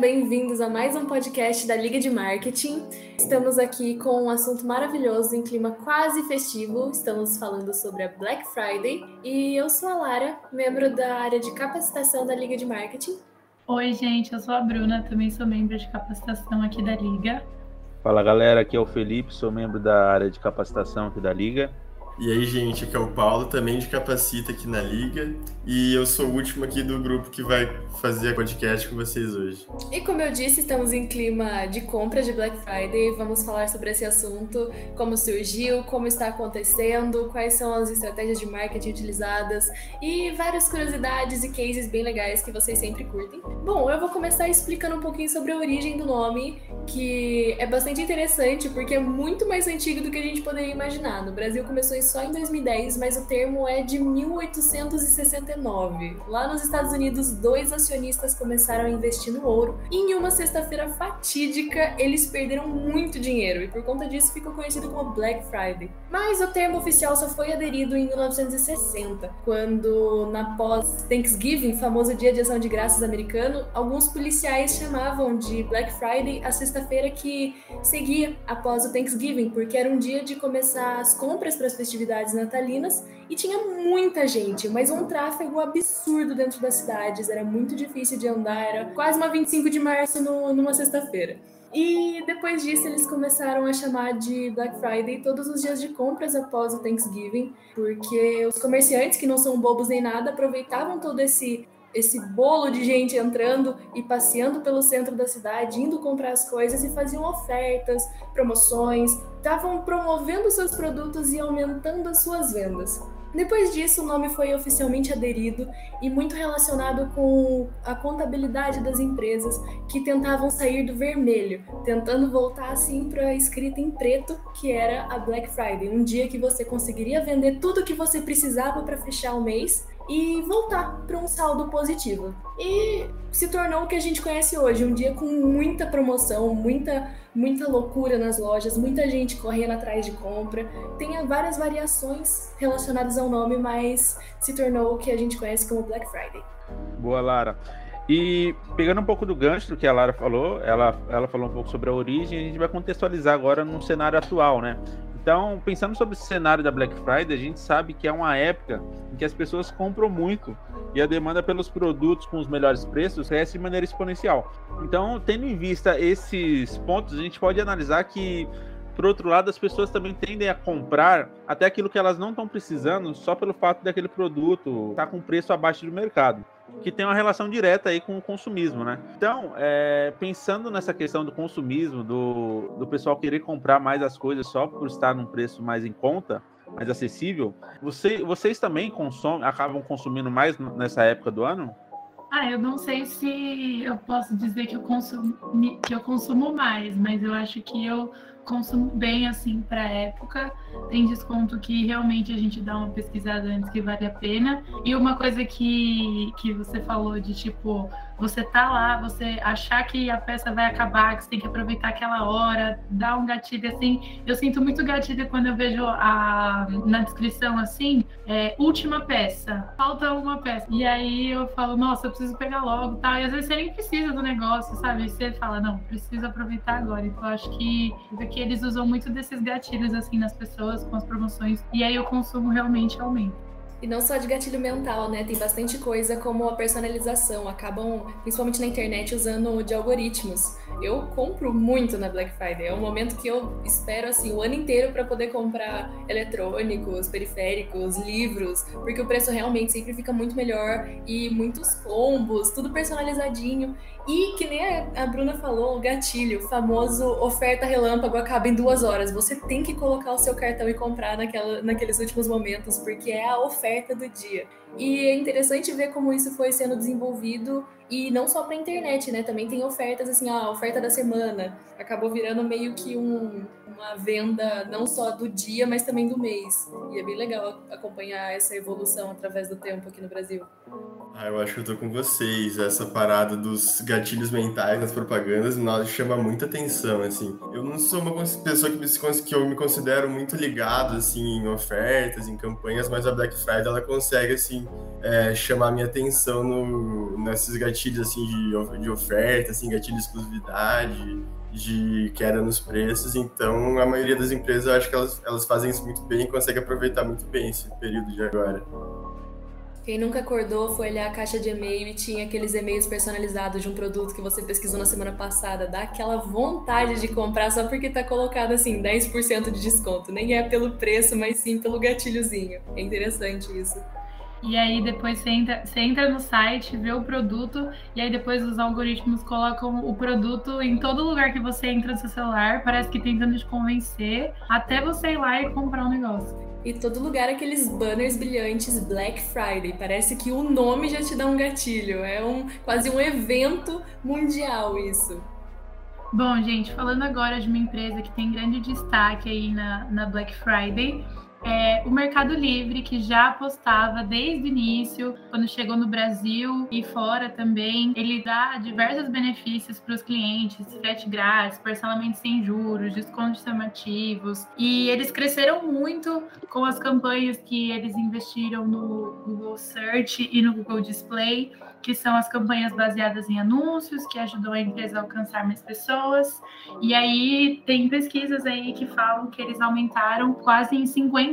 Bem-vindos a mais um podcast da Liga de Marketing. Estamos aqui com um assunto maravilhoso em clima quase festivo. Estamos falando sobre a Black Friday e eu sou a Lara, membro da área de capacitação da Liga de Marketing. Oi, gente, eu sou a Bruna, também sou membro de capacitação aqui da Liga. Fala galera, aqui é o Felipe, sou membro da área de capacitação aqui da Liga. E aí, gente, aqui é o Paulo, também de Capacita aqui na Liga. E eu sou o último aqui do grupo que vai fazer podcast com vocês hoje. E como eu disse, estamos em clima de compra de Black Friday. Vamos falar sobre esse assunto, como surgiu, como está acontecendo, quais são as estratégias de marketing utilizadas e várias curiosidades e cases bem legais que vocês sempre curtem. Bom, eu vou começar explicando um pouquinho sobre a origem do nome, que é bastante interessante porque é muito mais antigo do que a gente poderia imaginar. No Brasil começou em só em 2010, mas o termo é de 1869. Lá nos Estados Unidos, dois acionistas começaram a investir no ouro e em uma sexta-feira fatídica eles perderam muito dinheiro e por conta disso ficou conhecido como Black Friday. Mas o termo oficial só foi aderido em 1960, quando na pós-Thanksgiving, famoso Dia de Ação de Graças americano, alguns policiais chamavam de Black Friday a sexta-feira que seguia após o Thanksgiving, porque era um dia de começar as compras para as festividades festividades natalinas e tinha muita gente, mas um tráfego absurdo dentro das cidades, era muito difícil de andar, era quase uma 25 de março no, numa sexta-feira. E depois disso eles começaram a chamar de Black Friday todos os dias de compras após o Thanksgiving, porque os comerciantes, que não são bobos nem nada, aproveitavam todo esse esse bolo de gente entrando e passeando pelo centro da cidade, indo comprar as coisas e faziam ofertas, promoções, estavam promovendo seus produtos e aumentando as suas vendas. Depois disso, o nome foi oficialmente aderido e muito relacionado com a contabilidade das empresas que tentavam sair do vermelho, tentando voltar assim para a escrita em preto, que era a Black Friday, um dia que você conseguiria vender tudo que você precisava para fechar o mês e voltar para um saldo positivo. E se tornou o que a gente conhece hoje, um dia com muita promoção, muita muita loucura nas lojas, muita gente correndo atrás de compra. Tem várias variações relacionadas ao nome, mas se tornou o que a gente conhece como Black Friday. Boa, Lara. E pegando um pouco do gancho do que a Lara falou, ela, ela falou um pouco sobre a origem, a gente vai contextualizar agora num cenário atual, né? Então, pensando sobre esse cenário da Black Friday, a gente sabe que é uma época em que as pessoas compram muito e a demanda pelos produtos com os melhores preços cresce de maneira exponencial. Então, tendo em vista esses pontos, a gente pode analisar que por outro lado, as pessoas também tendem a comprar até aquilo que elas não estão precisando só pelo fato daquele produto estar tá com preço abaixo do mercado que tem uma relação direta aí com o consumismo, né? Então, é, pensando nessa questão do consumismo, do, do pessoal querer comprar mais as coisas só por estar num preço mais em conta, mais acessível, você, vocês também consomem, acabam consumindo mais nessa época do ano? Ah, eu não sei se eu posso dizer que eu consumo, que eu consumo mais, mas eu acho que eu consumo bem assim para época. Tem desconto que realmente a gente dá uma pesquisada antes que vale a pena. E uma coisa que, que você falou de tipo, você tá lá, você achar que a peça vai acabar, que você tem que aproveitar aquela hora, dar um gatilho assim. Eu sinto muito gatilho quando eu vejo a, na descrição assim, é, última peça, falta uma peça. E aí eu falo, nossa, eu preciso pegar logo, tal. E às vezes você nem precisa do negócio, sabe? Você fala, não, preciso aproveitar agora. Então eu acho que que eles usam muito desses gatilhos assim nas pessoas com as promoções e aí o consumo realmente aumenta. E não só de gatilho mental, né? Tem bastante coisa como a personalização. Acabam, principalmente na internet, usando de algoritmos. Eu compro muito na Black Friday. É um momento que eu espero, assim, o ano inteiro para poder comprar eletrônicos, periféricos, livros, porque o preço realmente sempre fica muito melhor e muitos combos, tudo personalizadinho. E que nem a Bruna falou, o gatilho, o famoso oferta relâmpago acaba em duas horas. Você tem que colocar o seu cartão e comprar naquela, naqueles últimos momentos, porque é a oferta do dia. E é interessante ver como isso foi sendo desenvolvido e não só para internet, né? Também tem ofertas assim, a oferta da semana. Acabou virando meio que um, uma venda não só do dia, mas também do mês. E é bem legal acompanhar essa evolução através do tempo aqui no Brasil. Ah, eu acho que eu tô com vocês. Essa parada dos gatilhos mentais nas propagandas nós chama muita atenção, assim. Eu não sou uma pessoa que, que eu me considero muito ligado, assim, em ofertas, em campanhas, mas a Black Friday, ela consegue, assim, é, chamar minha atenção no, nesses gatilhos, assim, de, de oferta, assim, gatilho de exclusividade, de queda nos preços. Então, a maioria das empresas, eu acho que elas, elas fazem isso muito bem e conseguem aproveitar muito bem esse período de agora. Quem nunca acordou foi olhar a caixa de e-mail e tinha aqueles e-mails personalizados de um produto que você pesquisou na semana passada. Dá aquela vontade de comprar só porque tá colocado assim, 10% de desconto. Nem é pelo preço, mas sim pelo gatilhozinho. É interessante isso. E aí depois você entra, você entra no site, vê o produto, e aí depois os algoritmos colocam o produto em todo lugar que você entra no seu celular, parece que tentando te convencer, até você ir lá e comprar um negócio. E todo lugar aqueles banners brilhantes Black Friday. Parece que o nome já te dá um gatilho. É um quase um evento mundial isso. Bom, gente, falando agora de uma empresa que tem grande destaque aí na, na Black Friday, é, o Mercado Livre, que já apostava desde o início, quando chegou no Brasil e fora também, ele dá diversos benefícios para os clientes, frete grátis, parcelamento sem juros, descontos chamativos, e eles cresceram muito com as campanhas que eles investiram no Google Search e no Google Display, que são as campanhas baseadas em anúncios, que ajudam a empresa a alcançar mais pessoas. E aí tem pesquisas aí que falam que eles aumentaram quase em 50%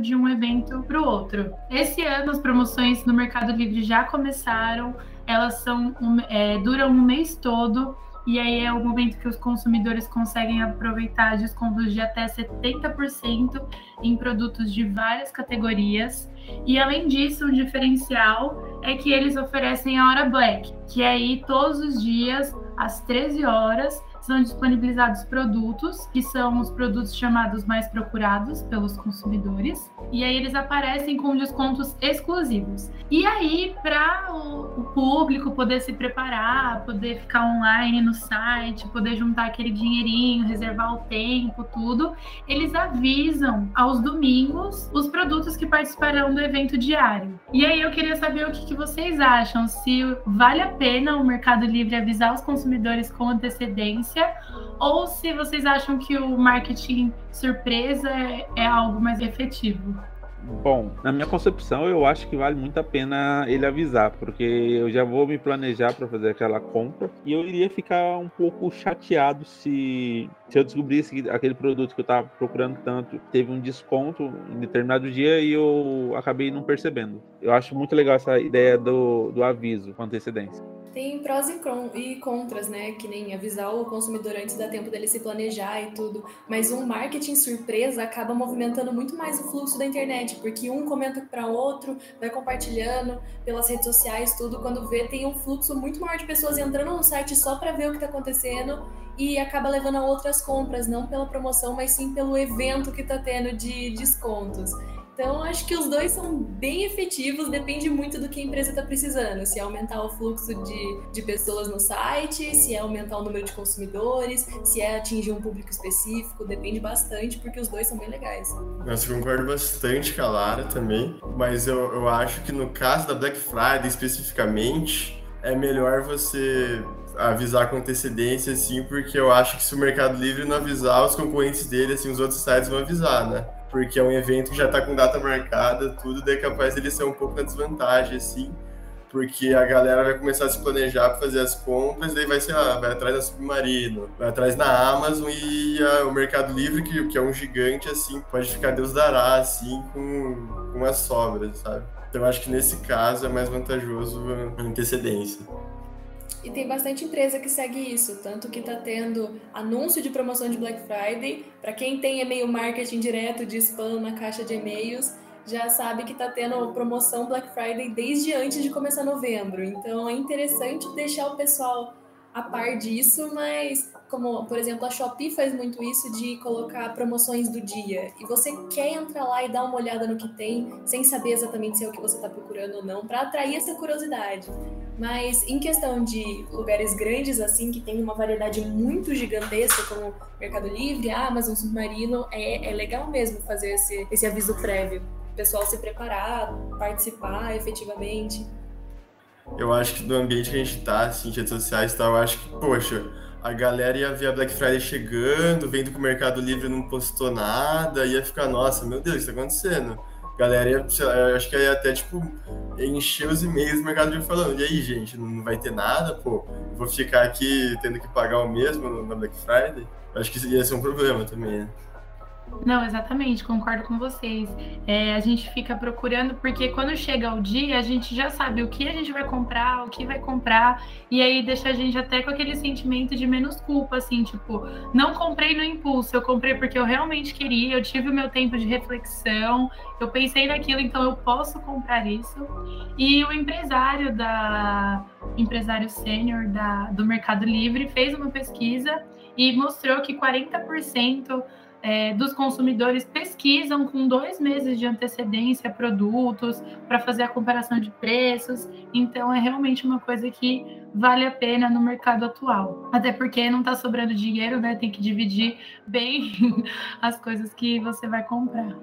de um evento para o outro. Esse ano as promoções no Mercado Livre já começaram, elas são é, duram um mês todo e aí é o momento que os consumidores conseguem aproveitar descontos de até 70% em produtos de várias categorias. E além disso, um diferencial é que eles oferecem a hora black, que é aí todos os dias às 13 horas são disponibilizados produtos, que são os produtos chamados mais procurados pelos consumidores, e aí eles aparecem com descontos exclusivos. E aí, para o, público poder se preparar, poder ficar online no site, poder juntar aquele dinheirinho, reservar o tempo, tudo, eles avisam aos domingos os produtos que participarão do evento diário. E aí eu queria saber o que, que vocês acham, se vale a pena o Mercado Livre avisar os consumidores com antecedência ou se vocês acham que o marketing surpresa é, é algo mais efetivo. Bom, na minha concepção, eu acho que vale muito a pena ele avisar, porque eu já vou me planejar para fazer aquela compra e eu iria ficar um pouco chateado se, se eu descobrisse que aquele produto que eu estava procurando tanto teve um desconto em determinado dia e eu acabei não percebendo. Eu acho muito legal essa ideia do, do aviso com antecedência. Tem prós e contras, né? Que nem avisar o consumidor antes da tempo dele se planejar e tudo. Mas um marketing surpresa acaba movimentando muito mais o fluxo da internet, porque um comenta para outro, vai compartilhando pelas redes sociais, tudo. Quando vê, tem um fluxo muito maior de pessoas entrando no site só para ver o que está acontecendo e acaba levando a outras compras, não pela promoção, mas sim pelo evento que está tendo de descontos. Então, acho que os dois são bem efetivos, depende muito do que a empresa está precisando. Se é aumentar o fluxo de, de pessoas no site, se é aumentar o número de consumidores, se é atingir um público específico, depende bastante, porque os dois são bem legais. Nossa, eu concordo bastante com a Lara também, mas eu, eu acho que no caso da Black Friday especificamente, é melhor você avisar com antecedência, assim, porque eu acho que se o Mercado Livre não avisar, os concorrentes dele, assim, os outros sites vão avisar, né? Porque é um evento que já está com data marcada, tudo, daí é capaz ele ser um pouco na desvantagem, assim, porque a galera vai começar a se planejar para fazer as compras, daí vai, sei lá, vai atrás da Submarino, vai atrás na Amazon e a, o Mercado Livre, que, que é um gigante, assim, pode ficar Deus dará, assim, com, com as sobras, sabe? Então, acho que nesse caso é mais vantajoso a antecedência. E tem bastante empresa que segue isso, tanto que está tendo anúncio de promoção de Black Friday. Para quem tem e-mail marketing direto de spam na caixa de e-mails, já sabe que está tendo promoção Black Friday desde antes de começar novembro. Então é interessante deixar o pessoal a par disso, mas como, por exemplo, a Shopee faz muito isso de colocar promoções do dia. E você quer entrar lá e dar uma olhada no que tem, sem saber exatamente se é o que você está procurando ou não, para atrair essa curiosidade. Mas em questão de lugares grandes assim, que tem uma variedade muito gigantesca, como Mercado Livre, Amazon, Submarino, é, é legal mesmo fazer esse, esse aviso prévio. O pessoal se preparar, participar efetivamente. eu acho que no ambiente que a gente tá, assim, redes sociais e tal, eu acho que, poxa, a galera ia ver a Black Friday chegando, vendo que o Mercado Livre não postou nada, ia ficar, nossa, meu Deus, o que tá acontecendo? Galera eu acho que ia até, tipo, encher os e-mails do Mercado Livre falando, e aí, gente, não vai ter nada, pô, vou ficar aqui tendo que pagar o mesmo na Black Friday? Eu acho que ia ser um problema também, né? Não, exatamente, concordo com vocês. É, a gente fica procurando, porque quando chega o dia, a gente já sabe o que a gente vai comprar, o que vai comprar, e aí deixa a gente até com aquele sentimento de menos culpa, assim, tipo, não comprei no impulso, eu comprei porque eu realmente queria, eu tive o meu tempo de reflexão, eu pensei naquilo, então eu posso comprar isso. E o empresário da empresário sênior do Mercado Livre fez uma pesquisa e mostrou que 40% é, dos consumidores pesquisam com dois meses de antecedência produtos para fazer a comparação de preços. Então, é realmente uma coisa que vale a pena no mercado atual. Até porque não está sobrando dinheiro, né? Tem que dividir bem as coisas que você vai comprar.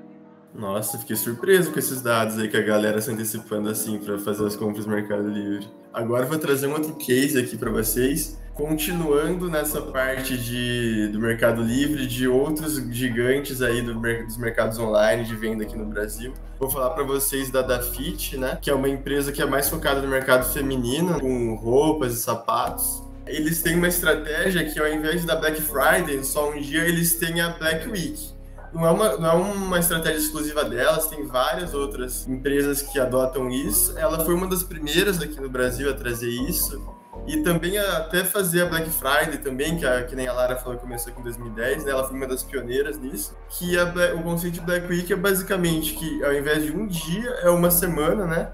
Nossa, fiquei surpreso com esses dados aí que a galera se antecipando assim para fazer as compras no Mercado Livre. Agora vou trazer um outro case aqui para vocês continuando nessa parte de, do Mercado Livre, de outros gigantes aí do, dos mercados online de venda aqui no Brasil. Vou falar para vocês da Dafit, né, que é uma empresa que é mais focada no mercado feminino, com roupas e sapatos. Eles têm uma estratégia que ao invés da Black Friday, só um dia, eles têm a Black Week. Não é, uma, não é uma estratégia exclusiva delas, tem várias outras empresas que adotam isso. Ela foi uma das primeiras aqui no Brasil a trazer isso e também até fazer a Black Friday também, que, a, que nem a Lara falou começou aqui em 2010, né? Ela foi uma das pioneiras nisso. Que a, o conceito de Black Week é basicamente que ao invés de um dia, é uma semana, né?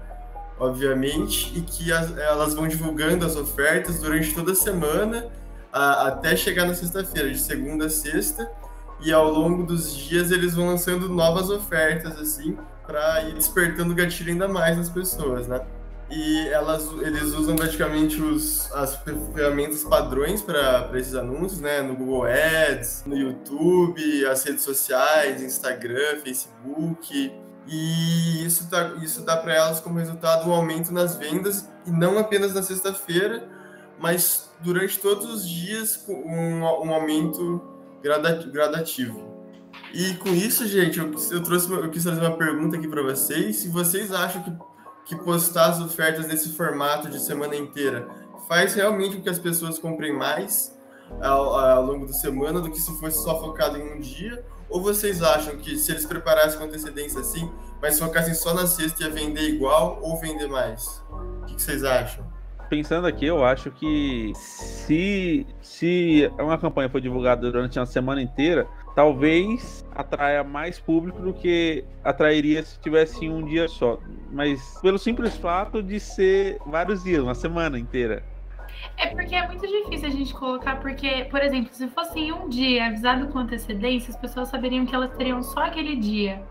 Obviamente, e que as, elas vão divulgando as ofertas durante toda a semana, a, até chegar na sexta-feira, de segunda a sexta. E ao longo dos dias eles vão lançando novas ofertas, assim, para ir despertando o gatilho ainda mais nas pessoas, né? e elas, eles usam praticamente os, as ferramentas padrões para esses anúncios, né? No Google Ads, no YouTube, as redes sociais, Instagram, Facebook. E isso, tá, isso dá para elas como resultado um aumento nas vendas, e não apenas na sexta-feira, mas durante todos os dias um, um aumento gradativo. E com isso, gente, eu, trouxe eu quis trazer uma pergunta aqui para vocês. Se vocês acham que que postar as ofertas nesse formato de semana inteira faz realmente com que as pessoas comprem mais ao, ao longo da semana do que se fosse só focado em um dia? Ou vocês acham que se eles preparassem com antecedência assim, mas focassem só na sexta ia vender igual ou vender mais? O que, que vocês acham? Pensando aqui, eu acho que se, se uma campanha for divulgada durante uma semana inteira, talvez atraia mais público do que atrairia se tivesse um dia só. Mas pelo simples fato de ser vários dias, uma semana inteira. É porque é muito difícil a gente colocar, porque, por exemplo, se fosse em um dia avisado com antecedência, as pessoas saberiam que elas teriam só aquele dia.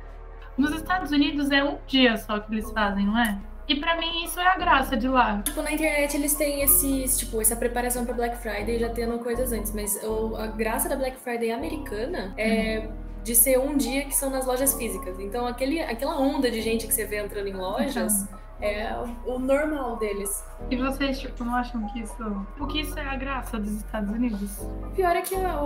Nos Estados Unidos é um dia só que eles fazem, não é? E para mim isso é a graça de lá. Tipo, na internet eles têm esses, tipo, essa preparação para Black Friday já tendo coisas antes, mas o, a graça da Black Friday americana é uhum. de ser um dia que são nas lojas físicas. Então aquele, aquela onda de gente que você vê entrando em lojas. Então é o normal deles. E vocês, tipo, não acham que isso. Porque isso é a graça dos Estados Unidos? O pior é que a,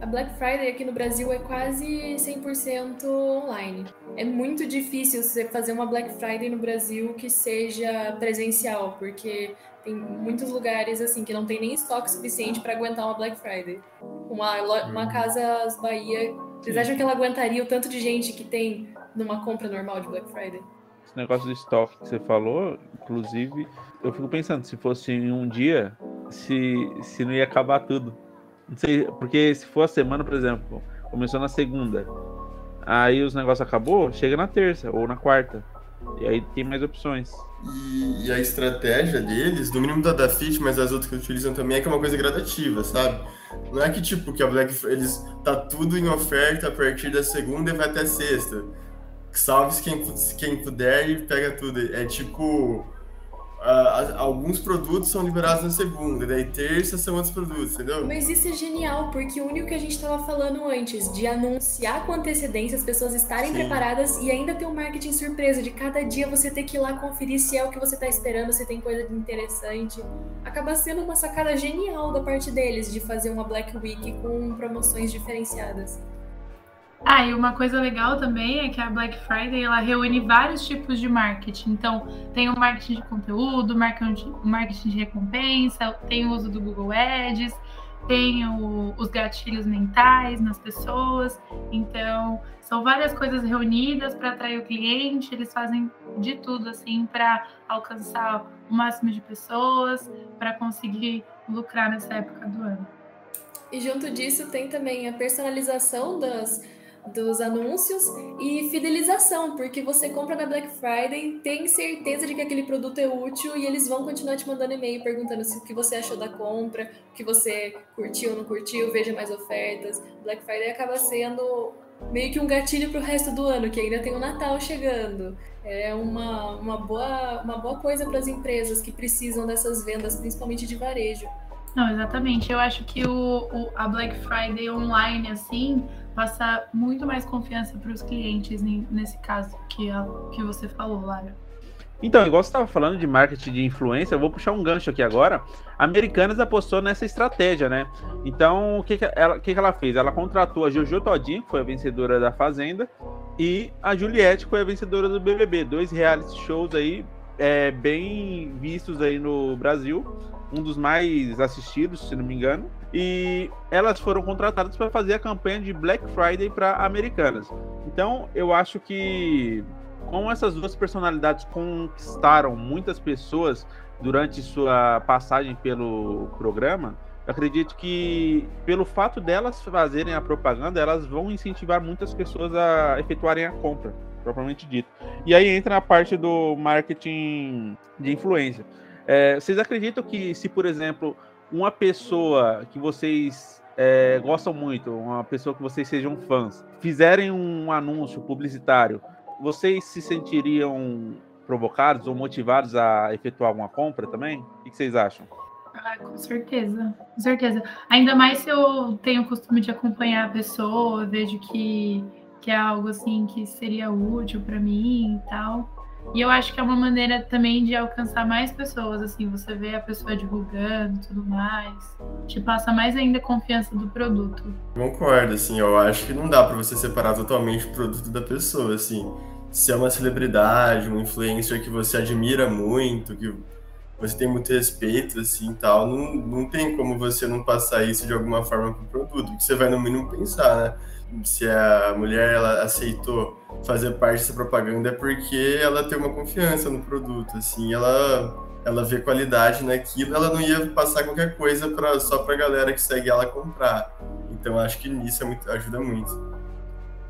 a, Black Friday aqui no Brasil é quase 100% online. É muito difícil você fazer uma Black Friday no Brasil que seja presencial, porque tem muitos lugares assim que não tem nem estoque suficiente para aguentar uma Black Friday. Uma, uma hum. Casas Bahia, vocês acham que ela aguentaria o tanto de gente que tem numa compra normal de Black Friday? Negócio do estoque que você falou, inclusive, eu fico pensando, se fosse em um dia, se, se não ia acabar tudo. Não sei, porque se for a semana, por exemplo, começou na segunda, aí os negócios acabou, chega na terça ou na quarta. E aí tem mais opções. E, e a estratégia deles, no mínimo da Dafit, mas as outras que utilizam também, é que é uma coisa gradativa, sabe? Não é que tipo, que a Black eles tá tudo em oferta a partir da segunda e vai até sexta salve-se quem, quem puder e pega tudo. É tipo. uh, alguns produtos são liberados na segunda, daí terça são outros produtos, entendeu? Mas isso é genial, porque o único que a gente estava falando antes, de anunciar com antecedência, as pessoas estarem Sim. preparadas e ainda ter um marketing surpresa, de cada dia você ter que ir lá conferir se é o que você está esperando, se tem coisa interessante. Acaba sendo uma sacada genial da parte deles de fazer uma Black Week com promoções diferenciadas. Ah, e uma coisa legal também é que a Black Friday ela reúne vários tipos de marketing. Então, tem o marketing de conteúdo, o marketing de recompensa, tem o uso do Google Ads, tem o, os gatilhos mentais nas pessoas. Então, são várias coisas reunidas para atrair o cliente. Eles fazem de tudo assim para alcançar o máximo de pessoas, para conseguir lucrar nessa época do ano. E junto disso tem também a personalização das dos anúncios e fidelização, porque você compra na Black Friday, tem certeza de que aquele produto é útil e eles vão continuar te mandando e-mail perguntando se o que você achou da compra, o que você curtiu ou não curtiu, veja mais ofertas. Black Friday acaba sendo meio que um gatilho para o resto do ano, que ainda tem o Natal chegando. É uma, uma, boa, uma boa coisa para as empresas que precisam dessas vendas, principalmente de varejo. Não, exatamente. Eu acho que o, o a Black Friday online, assim, passa muito mais confiança para os clientes nesse caso que, a, que você falou, Lara. Então, igual você estava falando de marketing de influência, eu vou puxar um gancho aqui agora. A Americanas apostou nessa estratégia, né? Então, o que, que, ela, que, que ela fez? Ela contratou a Jojo Todinho, que foi a vencedora da Fazenda, e a Juliette, que foi a vencedora do BBB. Dois reality shows aí, é, bem vistos aí no Brasil. Um dos mais assistidos, se não me engano e elas foram contratadas para fazer a campanha de Black Friday para americanas. Então, eu acho que como essas duas personalidades conquistaram muitas pessoas durante sua passagem pelo programa, acredito que pelo fato delas fazerem a propaganda, elas vão incentivar muitas pessoas a efetuarem a compra, propriamente dito. E aí entra a parte do marketing de influência. É, vocês acreditam que se, por exemplo, uma pessoa que vocês é, gostam muito, uma pessoa que vocês sejam fãs, fizerem um anúncio publicitário, vocês se sentiriam provocados ou motivados a efetuar uma compra também? O que vocês acham? Ah, com certeza, com certeza. Ainda mais se eu tenho o costume de acompanhar a pessoa, vejo que, que é algo assim que seria útil para mim e tal. E eu acho que é uma maneira também de alcançar mais pessoas, assim, você vê a pessoa divulgando tudo mais, te passa mais ainda confiança do produto. Concordo, assim, eu acho que não dá para você separar totalmente o produto da pessoa, assim. Se é uma celebridade, um influencer que você admira muito, que você tem muito respeito, assim, tal, não, não tem como você não passar isso de alguma forma pro produto, porque você vai no mínimo pensar, né? Se a mulher ela aceitou fazer parte dessa propaganda é porque ela tem uma confiança no produto, assim, ela ela vê qualidade naquilo, ela não ia passar qualquer coisa para só para galera que segue ela comprar. Então acho que nisso é muito, ajuda muito.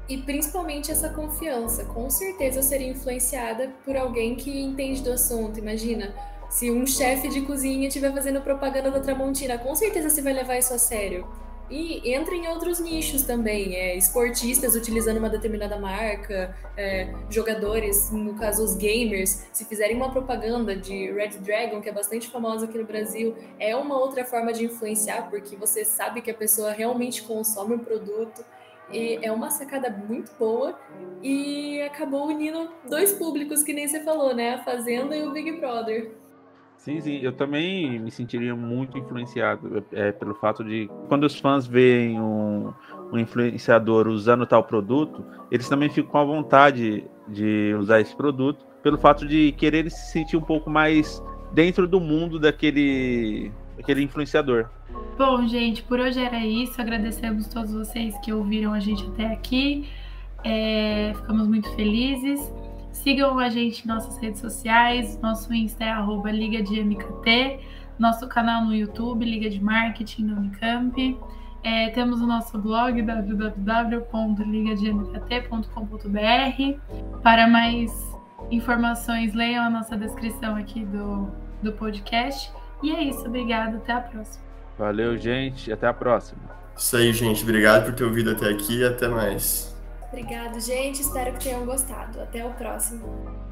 E principalmente essa confiança. Com certeza eu seria influenciada por alguém que entende do assunto. Imagina, se um chefe de cozinha estiver fazendo propaganda da Tramontina, com certeza você vai levar isso a sério. E entra em outros nichos também, é, esportistas utilizando uma determinada marca, é, jogadores, no caso os gamers, se fizerem uma propaganda de Red Dragon, que é bastante famosa aqui no Brasil, é uma outra forma de influenciar, porque você sabe que a pessoa realmente consome o produto. E é uma sacada muito boa e acabou unindo dois públicos, que nem você falou, né? A Fazenda e o Big Brother. Sim, sim, eu também me sentiria muito influenciado é, pelo fato de quando os fãs veem um, um, influenciador usando tal produto, eles também ficam com a vontade de usar esse produto, pelo fato de querer se sentir um pouco mais dentro do mundo daquele, daquele influenciador. Bom, gente, por hoje era isso. Agradecemos todos vocês que ouviram a gente até aqui. É, ficamos muito felizes. Sigam a gente em nossas redes sociais. Nosso Insta é arroba Liga de MKT. Nosso canal no YouTube, Liga de Marketing da Unicamp. É, temos o nosso blog www.ligademkt.com.br. Para mais informações, leiam a nossa descrição aqui do, do podcast. E é isso, obrigada, até a próxima. Valeu, gente, até a próxima. Isso aí, gente. Obrigado por ter ouvido até aqui e até mais. Obrigado, gente. Espero que tenham gostado. Até o próximo.